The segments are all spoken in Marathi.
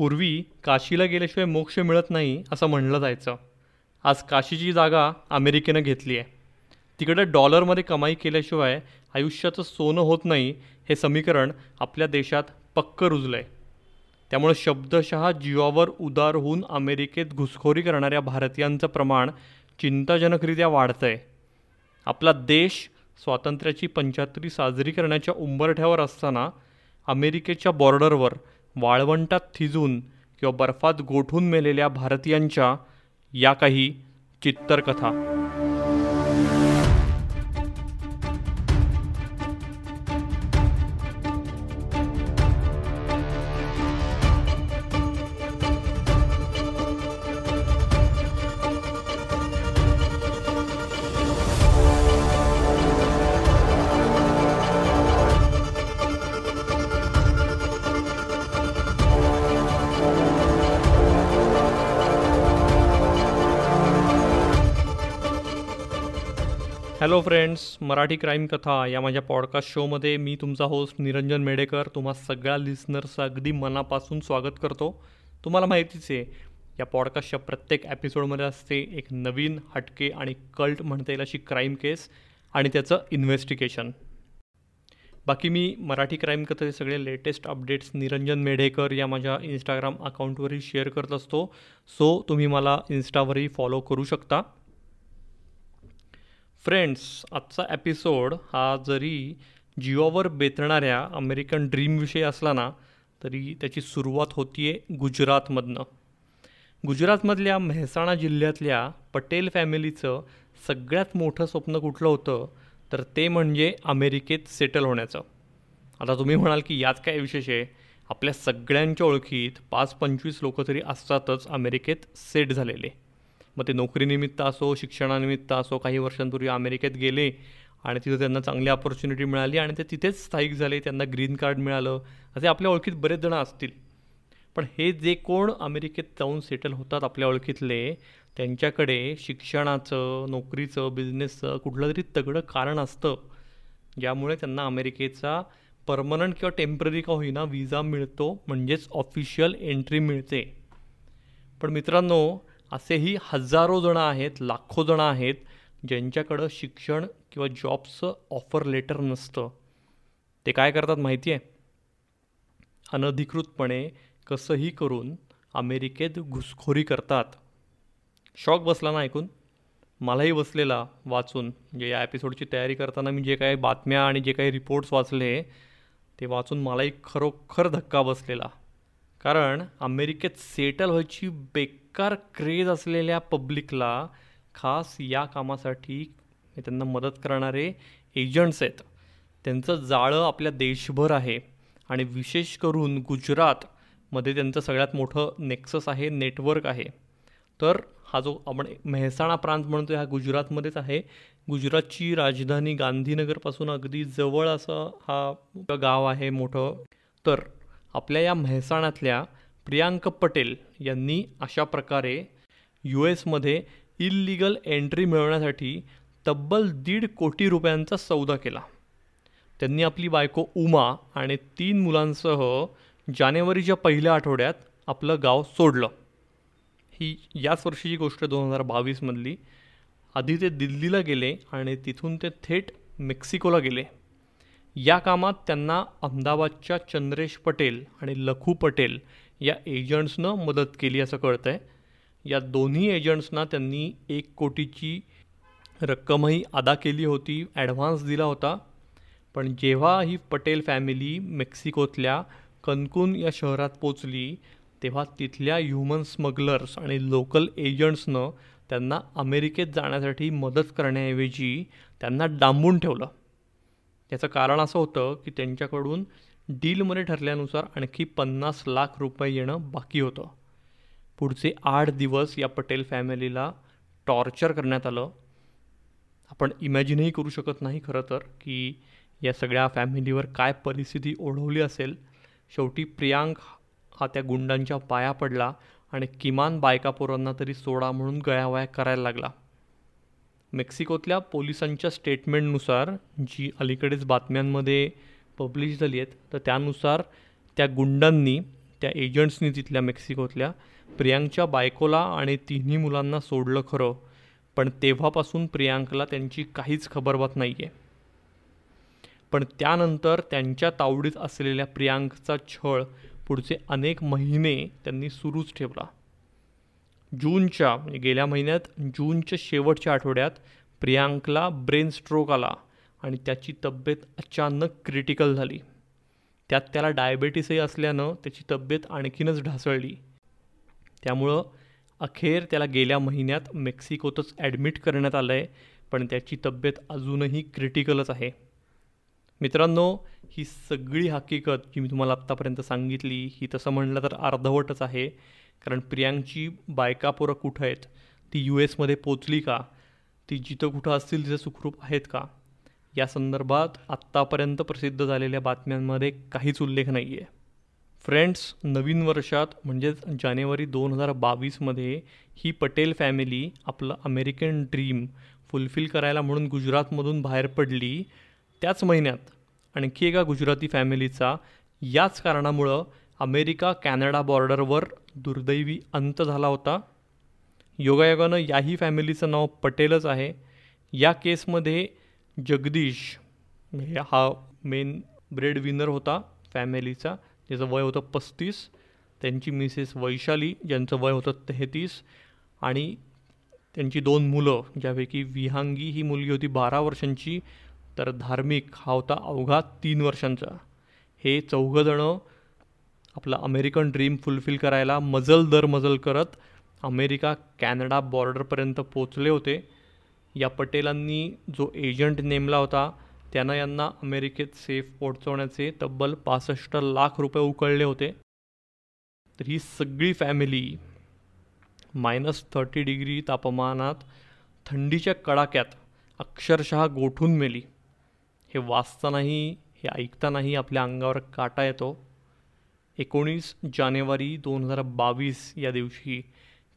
पूर्वी काशीला गेल्याशिवाय मोक्ष मिळत नाही असं म्हणलं जायचं. आज काशीची जागा अमेरिकेनं घेतली आहे. तिकडं डॉलरमध्ये कमाई केल्याशिवाय आयुष्याचं सोनं होत नाही हे समीकरण आपल्या देशात पक्क रुजलं आहे त्यामुळे शब्दशः जीवावर उदार होऊन अमेरिकेत घुसखोरी करणाऱ्या भारतीयांचं प्रमाण चिंताजनकरित्या वाढतं आहे आपला देश स्वातंत्र्याची पंच्याहत्तरी साजरी करण्याच्या उंबरठ्यावर असताना अमेरिकेच्या बॉर्डरवर वाळवंटात थिजून किंवा बर्फात गोठून मेलेल्या भारतीयांच्या या काही चित्तरकथा. हॅलो फ्रेंड्स मराठी क्राईम कथा या माझ्या पॉडकास्ट शोमध्ये मी तुमचा होस्ट निरंजन मेडेकर तुम्हा सगळ्या लिस्नर्सचं अगदी मनापासून स्वागत करतो. तुम्हाला माहितीच आहे या पॉडकास्टच्या प्रत्येक एपिसोडमध्ये असते एक नवीन हटके आणि कल्ट म्हणता येईल अशी क्राईम केस आणि त्याचं इन्व्हेस्टिगेशन बाकी मी मराठी क्राईम कथेचे सगळे लेटेस्ट अपडेट्स निरंजन मेढेकर या माझ्या इंस्टाग्राम अकाउंटवरही शेअर करत असतो. सो तुम्ही मला इन्स्टावरही फॉलो करू शकता. फ्रेंड्स आजचा एपिसोड हा जरी जिओवर बेतणाऱ्या अमेरिकन ड्रीमविषयी असला ना तरी त्याची सुरुवात होती आहे गुजरातमधनं. गुजरातमधल्या मेहसाणा जिल्ह्यातल्या पटेल फॅमिलीचं सगळ्यात मोठं स्वप्न कुठलं होतं तर ते म्हणजे अमेरिकेत सेटल होण्याचं. आता तुम्ही म्हणाल की यात काय विशेष आहे? आपल्या सगळ्यांच्या ओळखीत पाच पंचवीस लोकं तरी असतातच अमेरिकेत सेट झालेले. मग ते नोकरीनिमित्त असो शिक्षणानिमित्त असो काही वर्षांपूर्वी अमेरिकेत गेले आणि तिथं त्यांना चांगली अपॉर्च्युनिटी मिळाली आणि ते तिथेच स्थायिक झाले त्यांना ग्रीन कार्ड मिळालं असे आपल्या ओळखीत बरेच जण असतील. पण हे जे कोण अमेरिकेत जाऊन सेटल होतात आपल्या ओळखीतले त्यांच्याकडे शिक्षणाचं नोकरीचं बिझनेसचं कुठलं तरी तगडं कारण असतं ज्यामुळे त्यांना अमेरिकेचा परमनंट किंवा टेंपररी का होईना विजा मिळतो म्हणजेच ऑफिशियल एंट्री मिळते. पण मित्रांनो असेही हजारो जणं आहेत लाखो जणं आहेत ज्यांच्याकडं शिक्षण किंवा जॉबचं ऑफर लेटर नसतं. ते काय करतात माहिती आहे अनधिकृतपणे कसंही करून अमेरिकेत घुसखोरी करतात. शॉक बसला ना ऐकून? मलाही बसलेला वाचून. म्हणजे या एपिसोडची तयारी करताना मी जे काही बातम्या आणि जे काही रिपोर्ट्स वाचले ते वाचून मलाही खरोखर धक्का बसलेला. कारण अमेरिकेत सेटल व्हायची बेक बेकार क्रेज असलेल्या पब्लिकला खास या कामासाठी त्यांना मदत करणारे एजंट्स आहेत. त्यांचं जाळं आपल्या देशभर आहे. आणि विशेष करून गुजरातमध्ये त्यांचं सगळ्यात मोठं नेक्सस आहे नेटवर्क आहे. तर हा जो आपण मेहसाणा प्रांत म्हणतो हा गुजरातमध्येच आहे. गुजरातची राजधानी गांधीनगरपासून अगदी जवळ असं हा गाव आहे मोठं. तर आपल्या या मेहसाण्यातल्या प्रियांक पटेल यांनी अशा प्रकारे यू एसमध्ये इल्लीगल एंट्री मिळवण्यासाठी तब्बल दीड कोटी रुपयांचा सौदा केला. त्यांनी आपली बायको उमा आणि तीन मुलांसह जानेवारीच्या पहिल्या आठवड्यात आपलं गाव सोडलं. ही याच वर्षीची गोष्ट दोन हजार बावीसमधली आधी ते दिल्लीला गेले आणि तिथून ते थेट मेक्सिकोला गेले. या कामात त्यांना अहमदाबादच्या चंद्रेश पटेल आणि लखू पटेल या एजंट्सनं मदत केली असं कळतं आहे या दोन्ही एजंट्सना त्यांनी एक कोटीची रक्कमही अदा केली होती ॲडव्हान्स दिला होता. पण जेव्हा ही पटेल फॅमिली मेक्सिकोतल्या कनकून या शहरात पोचली तेव्हा तिथल्या ह्युमन स्मगलर्स आणि लोकल एजंट्सनं त्यांना अमेरिकेत जाण्यासाठी मदत करण्याऐवजी त्यांना डांबून ठेवलं. याचं कारण असं होतं की त्यांच्याकडून डीलमध्ये ठरल्यानुसार आणखी पन्नास लाख रुपये येणं बाकी होतं. पुढचे आठ दिवस या पटेल फॅमिलीला टॉर्चर करण्यात आलं. आपण इमॅजिनही करू शकत नाही खरं तर की या सगळ्या फॅमिलीवर काय परिस्थिती ओढवली असेल. शेवटी प्रियांक हा त्या गुंडांच्या पाया पडला आणि किमान बायका पोरांना तरी सोडा म्हणून गयावया करायला लागला. मेक्सिकोतल्या पोलिसांच्या स्टेटमेंटनुसार जी अलीकडेच बातम्यांमध्ये पब्लिश झाली आहेत तर त्यानुसार त्या गुंडांनी त्या एजंट्सनी तिथल्या मेक्सिकोतल्या प्रियांकच्या बायकोला आणि तिन्ही मुलांना सोडलं खरं पण तेव्हापासून प्रियांकला त्यांची काहीच खबरबात नाही आहे पण त्यानंतर त्यांच्या तावडीत असलेल्या प्रियांकचा छळ पुढचे अनेक महिने त्यांनी सुरूच ठेवला. जूनच्या म्हणजे गेल्या महिन्यात जूनच्या शेवटच्या आठवड्यात प्रियांकला ब्रेन स्ट्रोक आला. आणि त्याची तब्येत अचानक क्रिटिकल झाली. त्यात त्याला डायबेटीसही असल्यानं त्याची तब्येत आणखीनच ढासळली. त्यामुळं अखेर त्याला गेल्या महिन्यात मेक्सिकोतच ॲडमिट करण्यात आलं आहे पण त्याची तब्येत अजूनही क्रिटिकलच आहे. मित्रांनो ही सगळी हकीकत जी मी तुम्हाला आत्तापर्यंत सांगितली ही तसं म्हणलं तर अर्धवटच आहे. कारण प्रियांकची बायका पोरं कुठं आहेत? ती यू एसमध्ये पोचली का? ती जिथं कुठं असतील तिथं सुखरूप आहेत का? या संदर्भात आत्तापर्यंत प्रसिद्ध झालेल्या बातम्यांमध्ये काहीच उल्लेख नाही आहे फ्रेंड्स नवीन वर्षात म्हणजेच जानेवारी दोन हजार बावीसमध्ये ही पटेल फॅमिली आपलं अमेरिकन ड्रीम फुलफिल करायला म्हणून गुजरातमधून बाहेर पडली त्याच महिन्यात आणखी एका गुजराती फॅमिलीचा याच कारणामुळं अमेरिका कॅनडा बॉर्डरवर दुर्दैवी अंत झाला होता. योगायोगानं याही फॅमिलीचं नाव पटेलच आहे. या केसमध्ये जगदीश. हे हा मेन ब्रेड विनर होता फॅमिलीचा ज्याचं वय होतं पस्तीस. त्यांची मिसेस वैशाली ज्यांचं वय होतं तेहतीस. आणि त्यांची दोन मुलं ज्यापैकी विहांगी ही मुलगी होती बारा वर्षांची तर धार्मिक हा होता अवघा तीन वर्षांचा. हे चौघंजणं आपलं अमेरिकन ड्रीम फुलफिल करायला मजल दर मजल करत अमेरिका कॅनडा बॉर्डरपर्यंत पोचले होते. या पटेलांनी जो एजंट नेमला होता त्यानं यांना अमेरिकेत सेफ पोहोचवण्याचे तब्बल पासष्ट लाख रुपये उकळले होते. तर ही सगळी फॅमिली मायनस थर्टी डिग्री तापमानात थंडीच्या कडाक्यात अक्षरशः गोठून मेली. हे वाचतानाही हे ऐकतानाही आपल्या अंगावर काटा येतो. एकोणीस जानेवारी दोन हजार बावीस या दिवशी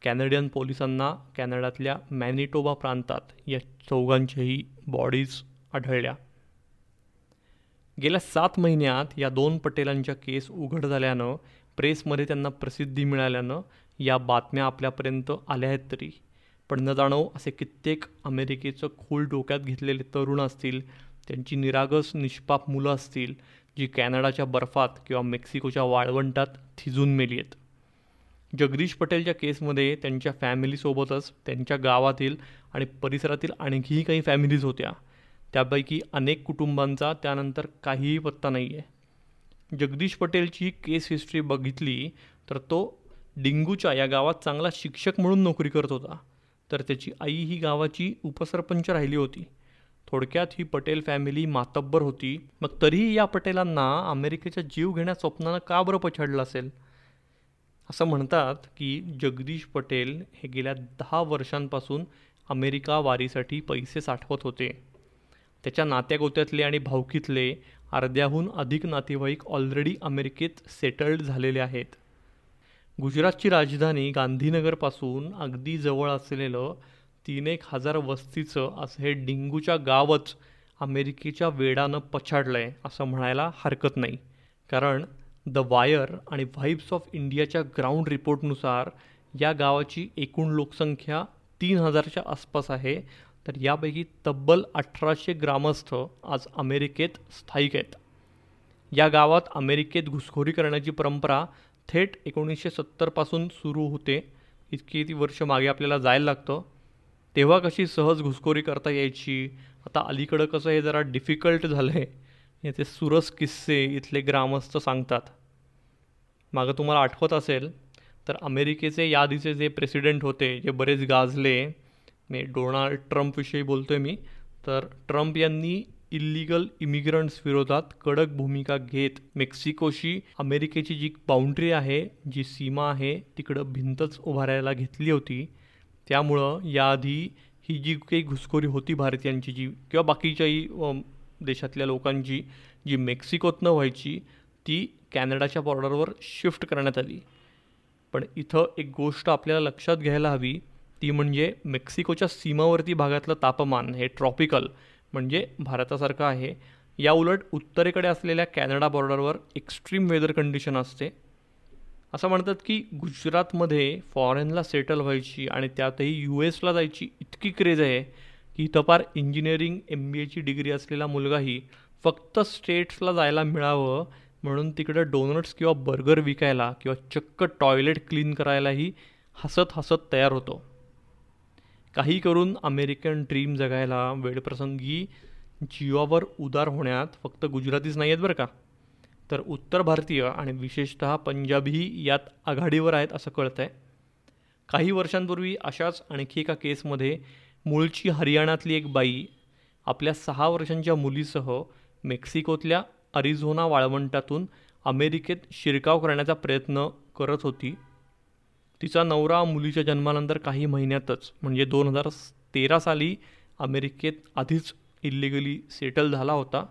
कॅनडियन पोलिसांना कॅनडातल्या मॅनिटोबा प्रांतात या चौघांच्याही बॉडीज आढळल्या. गेल्या सात महिन्यात या दोन पटेलांच्या केस उघड झाल्यानं प्रेसमध्ये त्यांना प्रसिद्धी मिळाल्यानं या बातम्या आपल्यापर्यंत आल्या आहेत तरी. पण न जाणो असे कित्येक अमेरिकेचं खोल डोक्यात घेतलेले तरुण असतील त्यांची निरागस निष्पाप मुलं असतील जी कॅनडाच्या बर्फात किंवा मेक्सिकोच्या वाळवंटात थिजून मेली आहेत. जगदीश पटेलच्या केसमध्ये त्यांच्या फॅमिलीसोबतच त्यांच्या गावातील आणि परिसरातील आणखीही काही फॅमिलीज होत्या. त्यापैकी अनेक कुटुंबांचा त्यानंतर काहीही पत्ता नाही आहे जगदीश पटेलची केस हिस्ट्री बघितली तर तो डिंगूच्या या गावात चांगला शिक्षक म्हणून नोकरी करत होता. तर त्याची आई ही गावाची उपसरपंच राहिली होती. थोडक्यात ही पटेल फॅमिली मातब्बर होती. मग तरीही या पटेलांना अमेरिकेच्या जीव घेण्या स्वप्नानं का बरं पछाडलं असेल? असं म्हणतात की जगदीश पटेल हे गेल्या दहा वर्षांपासून अमेरिका वारीसाठी पैसे साठवत होते. त्याच्या नात्यागोत्यातले आणि भावकीतले अर्ध्याहून अधिक नातेवाईक ऑलरेडी अमेरिकेत सेटल्ड झालेले आहेत. गुजरातची राजधानी गांधीनगरपासून अगदी जवळ असलेलं तीन एक हजार वस्तीचं असं हे डिंगूच्या गावच अमेरिकेच्या वेडानं पछाडलं आहे असं म्हणायला हरकत नाही. कारण द वायर आणि व्हाईब्स ऑफ इंडियाच्या ग्राउंड रिपोर्टनुसार या गावाची एकूण लोकसंख्या तीन हजारच्या आसपास आहे. तर यापैकी तब्बल अठराशे ग्रामस्थ आज अमेरिकेत स्थायिक आहेत. या गावात अमेरिकेत घुसखोरी करण्याची परंपरा थेट एकोणीसशे सत्तरपासून सुरू होते. इतकी ती वर्ष मागे आपल्याला जायला लागतं. तेव्हा कशी सहज घुसखोरी करता यायची? आता अलीकडं कसं हे जरा डिफिकल्ट झालं आहे याचे सुरस किस्से इथले ग्रामस्थ सांगतात. मागं तुम्हाला आठवत असेल तर अमेरिकेचे यादीचे जे प्रेसिडेंट होते जे बरेच गाजले मी डोनाल्ड ट्रम्पविषयी बोलतो आहे मी तर ट्रम्प यांनी इल्लिगल इमिग्रंट्स विरोधात कडक भूमिका घेत मेक्सिकोशी अमेरिकेची जी बाउंड्री आहे जी सीमा आहे तिकडं भिंतच उभारायला घेतली होती. त्यामुळं याआधी ही जी काही घुसखोरी होती भारतीयांची जी किंवा बाकीच्याही देशातल्या लोकांची जी मेक्सिकोतनं व्हायची ती कॅनडाच्या बॉर्डरवर शिफ्ट करण्यात आली. पण इथं एक गोष्ट आपल्याला लक्षात घ्यायला हवी ती म्हणजे मेक्सिकोच्या सीमावर्ती भागातलं तापमान हे ट्रॉपिकल म्हणजे भारतासारखं आहे. या उलट उत्तरेकडे असलेल्या कॅनडा बॉर्डरवर एक्स्ट्रीम वेदर कंडिशन असते. असं म्हणतात की गुजरातमध्ये फॉरेनला सेटल व्हायची आणि त्यातही यू एसला जायची इतकी क्रेज आहे की तपार इंजिनिअरिंग एम बी एची डिग्री असलेला मुलगाही फक्त स्टेट्सला जायला मिळावं म्हणून तिकडं डोनट्स किंवा बर्गर विकायला किंवा चक्क टॉयलेट क्लीन करायलाही हसत हसत तयार होतो. काही करून अमेरिकन ड्रीम जगायला वेळप्रसंगी जीवावर उदार होण्यात फक्त गुजरातीच नाही आहेत बरं का? तर उत्तर भारतीय आणि विशेषतः पंजाबीही यात आघाडीवर आहेत असं कळतं आहे काही वर्षांपूर्वी अशाच आणखी एका केसमध्ये मूळची हरियाणातली एक बाई आपल्या सहा वर्षांच्या मुलीसह मेक्सिकोतल्या अरिझोना वाळवंटातून अमेरिकेत शिरकाव करण्याचा प्रयत्न करत होती. तिचा नवरा मुलीच्या जन्मानंतर काही महिन्यातच म्हणजे दोन हजार तेरा साली अमेरिकेत आधीच इल्लिगली सेटल झाला होता.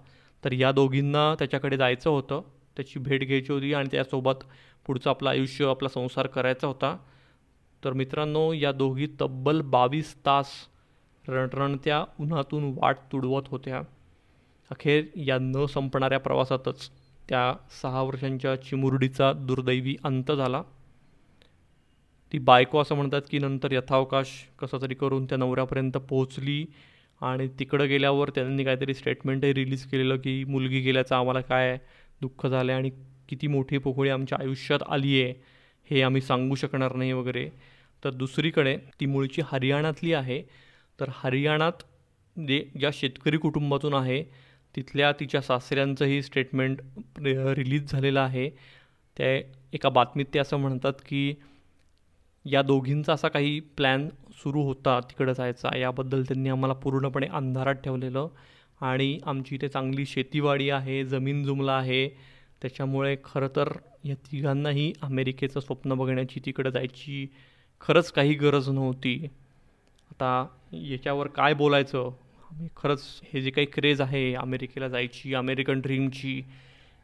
तर या दोघींना त्याच्याकडे जायचं होतं. त्याची भेट घ्यायची होती आणि त्यासोबत पुढचं आपलं आयुष्य आपला संसार करायचा होता. तर मित्रांनो या दोघी तब्बल बावीस तास रणरणत्या उन्हातून वाट तुडवत होत्या. अखेर या न संपणाऱ्या प्रवासातच त्या सहा वर्षांच्या चिमुरडीचा दुर्दैवी अंत झाला. ती बायको असं म्हणतात की नंतर यथावकाश कसं तरी करून त्या नवऱ्यापर्यंत पोहोचली आणि तिकडं गेल्यावर त्यांनी काहीतरी स्टेटमेंटही रिलीज केलेलं की मुलगी गेल्याचं आम्हाला काय दुःख झालं आहे आणि किती मोठी पोकळी आमच्या आयुष्यात आली आहे हे आम्ही सांगू शकणार नाही वगैरे. तर दुसरीकडे ती मुळची हरियाणातली आहे. तर हरियाणात जे ज्या शेतकरी कुटुंबातून आहे तिथल्या तिच्या सासऱ्यांचंही स्टेटमेंट रिलीज झालेलं आहे. त्या एका बातमीत ते असं म्हणतात की या दोघींचा असा काही प्लॅन सुरू होता तिकडं जायचा याबद्दल त्यांनी आम्हाला पूर्णपणे अंधारात ठेवलेलं आणि आमची इथे चांगली शेतीवाडी आहे जमीन जुमला आहे. त्याच्यामुळे खरं तर या तिघांनाही अमेरिकेचं स्वप्न बघण्याची तिकडं जायची खरंच काही गरज नव्हती. आता याच्यावर काय बोलायचं? आम्ही खरंच हे जे काही क्रेज आहे अमेरिकेला जायची अमेरिकन ड्रीमची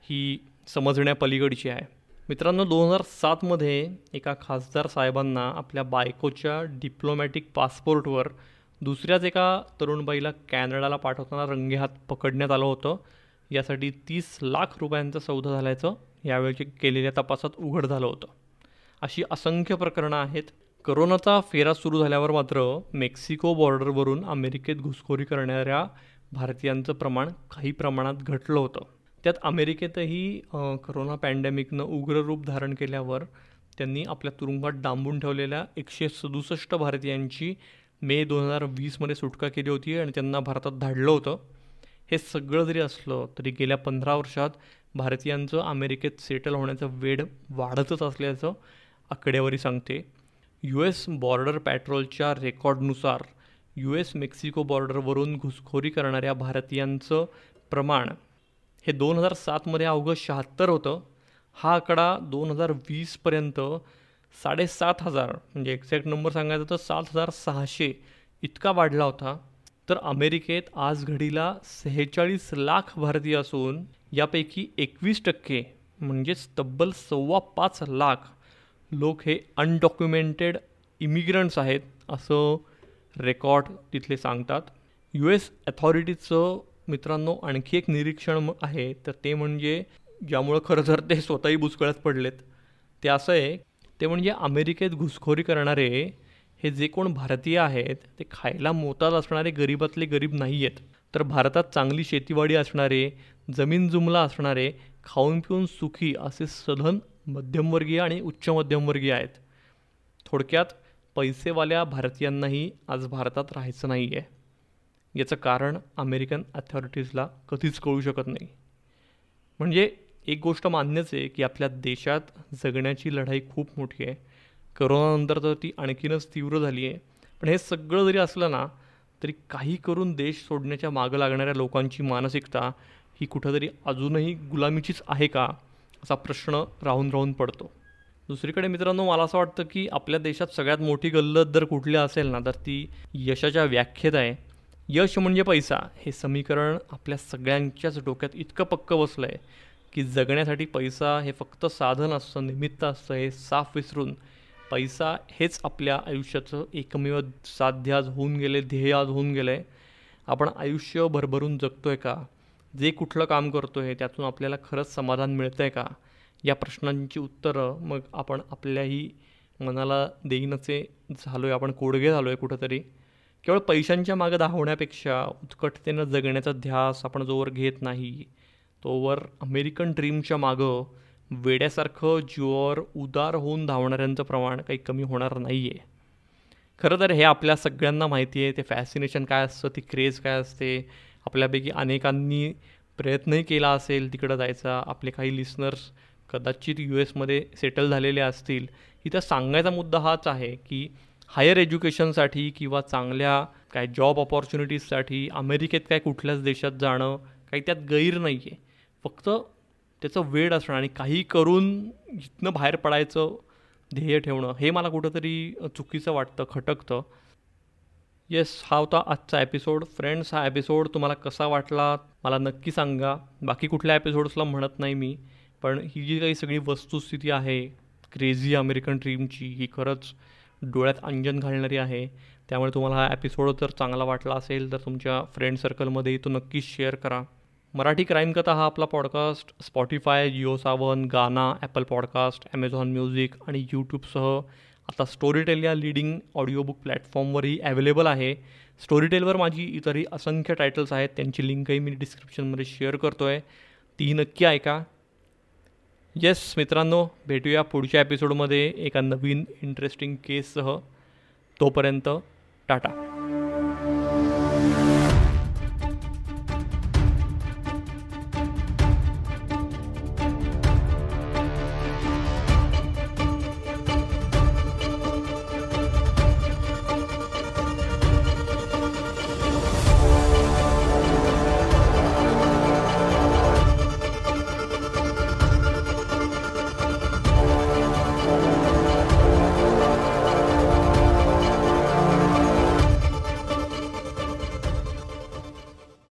ही समजण्यापलीकडची आहे. मित्रांनो दोन हजार सातमध्ये एका खासदार साहेबांना आपल्या बायकोच्या डिप्लोमॅटिक पासपोर्टवर दुसऱ्याच एका तरुणबाईला कॅनडाला पाठवताना रंगेहात पकडण्यात आलं होतं. यासाठी तीस लाख रुपयांचा सौदा झाल्याचं यावेळी केलेल्या तपासात उघड झालं होतं. अशी असंख्य प्रकरणं आहेत. करोनाचा फेरा सुरू झाल्यावर मात्र मेक्सिको बॉर्डरवरून अमेरिकेत घुसखोरी करणाऱ्या भारतीयांचं प्रमाण काही प्रमाणात घटलं होतं. त्यात अमेरिकेतही करोना पॅन्डेमिकनं उग्र रूप धारण केल्यावर त्यांनी आपल्या तुरुंगात डांबून ठेवलेल्या एकशे सदुसष्ट भारतीयांची मे दोन हजार वीसमध्ये सुटका केली होती आणि त्यांना भारतात धाडलं होतं. हे सगळं जरी असलं तरी गेल्या पंधरा वर्षात भारतीयांचं अमेरिकेत सेटल होण्याचं वेड वाढतच असल्याचं आकडेवारी सांगते. यू एस बॉर्डर पॅट्रोलच्या रेकॉर्डनुसार यू एस मेक्सिको बॉर्डरवरून घुसखोरी करणाऱ्या भारतीयांचं प्रमाण हे दोन हजार सातमध्ये अवघं शहात्तर होतं. हा आकडा दोन हजार वीसपर्यंत साडेसात हजार म्हणजे एक्झॅक्ट नंबर सांगायचं तर सात हजार सहाशे इतका वाढला होता. तर अमेरिकेत आज घडीला सेहेचाळीस लाख भारतीय असून यापैकी एकवीस टक्के म्हणजेच तब्बल सव्वा पाच लाख लोक हे अनडॉक्युमेंटेड इमिग्रंट्स आहेत असं रेकॉर्ड तिथले सांगतात. यू एस अथॉरिटीजचं मित्रांनो आणखी एक निरीक्षण आहे तर ते म्हणजे ज्यामुळं खरं तर ते स्वतःही बुचकळ्यात पडलेत. ते असं आहे ते म्हणजे अमेरिकेत घुसखोरी करणारे हे जे कोण भारतीय आहेत ते खायला मोताज असणारे गरीबातले गरीब नाही आहेत तर भारतात चांगली शेतीवाडी असणारे जमीन जुमला असणारे खाऊन पिऊन सुखी असे सधन मध्यमवर्गीय आणि उच्च मध्यमवर्गीय आहेत. थोडक्यात पैसेवाल्या भारतीयांनाही आज भारतात राहायचं नाही आहे याचं कारण अमेरिकन अथॉरिटीजला कधीच कळू शकत नाही. म्हणजे एक गोष्ट मान्यच आहे की आपल्या देशात जगण्याची लढाई खूप मोठी आहे. करोनानंतर तर ती आणखीनच तीव्र झाली आहे. पण हे सगळं जरी असलं ना तरी काही करून देश सोडण्याच्या मागं लागणाऱ्या लोकांची मानसिकता ही कुठंतरी अजूनही गुलामीचीच आहे का? असा प्रश्न राहून राहून पडतो. दुसरीकडे मित्रांनो मला असं वाटतं की आपल्या देशात सगळ्यात मोठी गल्लत जर कुठली असेल ना तर ती यशाच्या व्याख्येत आहे. यश म्हणजे पैसा. हे समीकरण आपल्या सगळ्यांच्याच डोक्यात इतकं पक्कं बसलं आहे की जगण्यासाठी पैसा हे फक्त साधन असतं निमित्त असतं हे साफ विसरून. पैसा हेच आपल्या आयुष्याचं एकमेव साध्य आज होऊन गेले ध्येय आज होऊन गेलं आहे आपण आयुष्य भरभरून जगतो आहे का? जे कुठलं काम करतो आहे त्यातून आपल्याला खरंच समाधान मिळतं आहे का? या प्रश्नांची उत्तरं मग आपण आपल्याही मनाला देईनचे झालो आहे आपण कोडगे झालो आहे कुठंतरी. केवळ पैशांच्या मागं धावण्यापेक्षा उत्कटतेनं जगण्याचा ध्यास आपण जोवर घेत नाही तोवर अमेरिकन ड्रीमच्या मागं वेड्यासारखं जीवावर उदार होऊन धावणाऱ्यांचं प्रमाण काही कमी होणार नाही आहे खरं तर हे आपल्या सगळ्यांना माहिती आहे ते फॅसिनेशन काय असतं ती क्रेज काय असते आपल्यापैकी अनेकांनी प्रयत्नही केला असेल तिकडं जायचा. आपले काही लिस्नर्स कदाचित यू एसमध्ये सेटल झालेले असतील. इथं सांगायचा मुद्दा हाच आहे की हायर एज्युकेशनसाठी किंवा चांगल्या काय जॉब ऑपॉर्च्युनिटीजसाठी अमेरिकेत काय कुठल्याच देशात जाणं काही त्यात गैर नाही आहे फक्त त्याचं वेळ असणं आणि काही करून इथनं बाहेर पडायचं ध्येय ठेवणं हे मला कुठंतरी चुकीचं वाटतं खटकतं. येस हा होता आजचा एपिसोड फ्रेंड्स हा एपिसोड तुम्हाला कसा वाटला? मला नक्की सांगा. बाकी कुठल्या एपिसोड्सला म्हणत नाही मी पण ही जी काही सगळी वस्तुस्थिती आहे क्रेझी अमेरिकन ड्रीमची ही खरंच डोळ्यात अंजन घालणारी आहे. त्यामुळे तुम्हाला हा एपिसोड जर चांगला वाटला असेल तर तुमच्या फ्रेंड सर्कलमध्ये तो नक्कीच शेअर करा. मराठी क्राईम कथा हा आपला पॉडकास्ट स्पॉटीफाय जिओ सावन गाना ॲपल पॉडकास्ट ॲमेझॉन म्युझिक आणि यूट्यूबसह आता स्टोरीटेल या लिडिंग ऑडिओ बुक प्लॅटफॉर्मवरही अवेलेबल आहे. स्टोरीटेलवर माझी इतरही असंख्य टायटल्स आहेत. त्यांची लिंकही मी डिस्क्रिप्शनमध्ये शेअर करतो आहे ती नक्की ऐका. येस मित्रांनो भेटूया पुढच्या एपिसोडमध्ये एका नवीन इंटरेस्टिंग केससह तोपर्यंत टाटा.